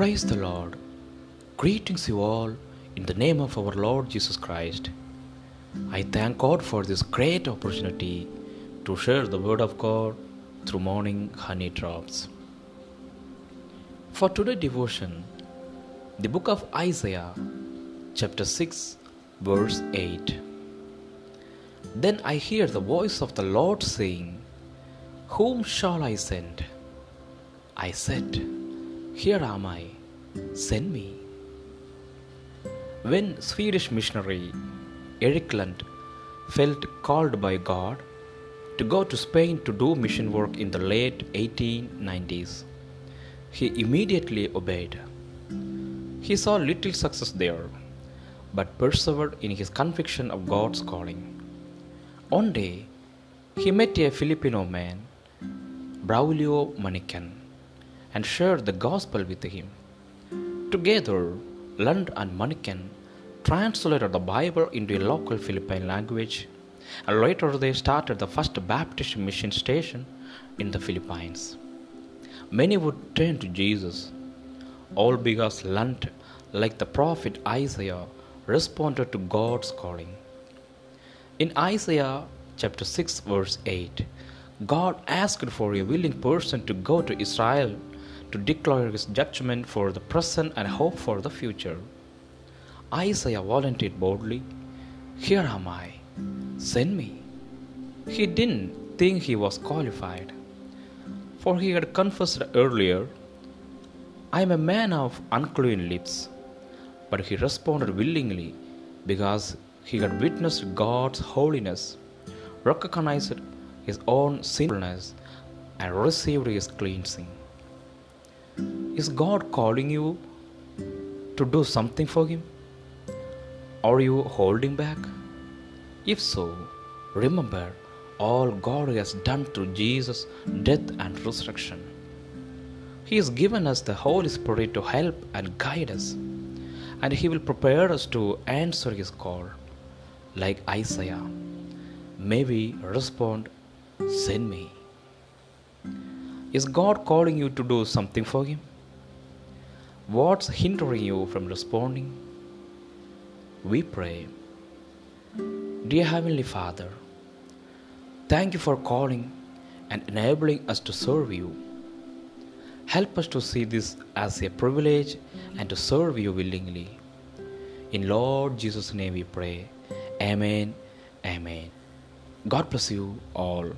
Praise the Lord. Greetings you all in the name of our Lord Jesus Christ. I thank God for this great opportunity to share the Word of God through morning honey drops. For today's devotion, the book of Isaiah, chapter 6, verse 8. Then I hear the voice of the Lord saying, Whom shall I send? I said, Here am I, send me. When Swedish missionary Eric Lund felt called by God to go to Spain to do mission work in the late 1890s, he immediately obeyed. He saw little success there, but persevered in his conviction of God's calling. One day, he met a Filipino man, Braulio Manikan, and shared the gospel with him. Together, Lund and Manikan translated the Bible into a local Philippine language, and later they started the first Baptist mission station in the Philippines. Many would turn to Jesus, all because Lund, like the prophet Isaiah, responded to God's calling. In Isaiah chapter 6, verse 8, God asked for a willing person to go to Israel to declare his judgment for the present and hope for the future. Isaiah volunteered boldly, Here am I, send me. He didn't think he was qualified, for he had confessed earlier, I am a man of unclean lips. But he responded willingly because he had witnessed God's holiness, recognized his own sinfulness, and received his cleansing. Is God calling you to do something for Him? Are you holding back? If so, remember all God has done through Jesus' death and resurrection. He has given us the Holy Spirit to help and guide us, and He will prepare us to answer His call. Like Isaiah, may we respond, Send me. Is God calling you to do something for Him? What's hindering you from responding? We pray. Dear Heavenly Father, thank you for calling and enabling us to serve you. Help us to see this as a privilege and to serve you willingly. In Lord Jesus' name we pray. Amen. Amen. God bless you all.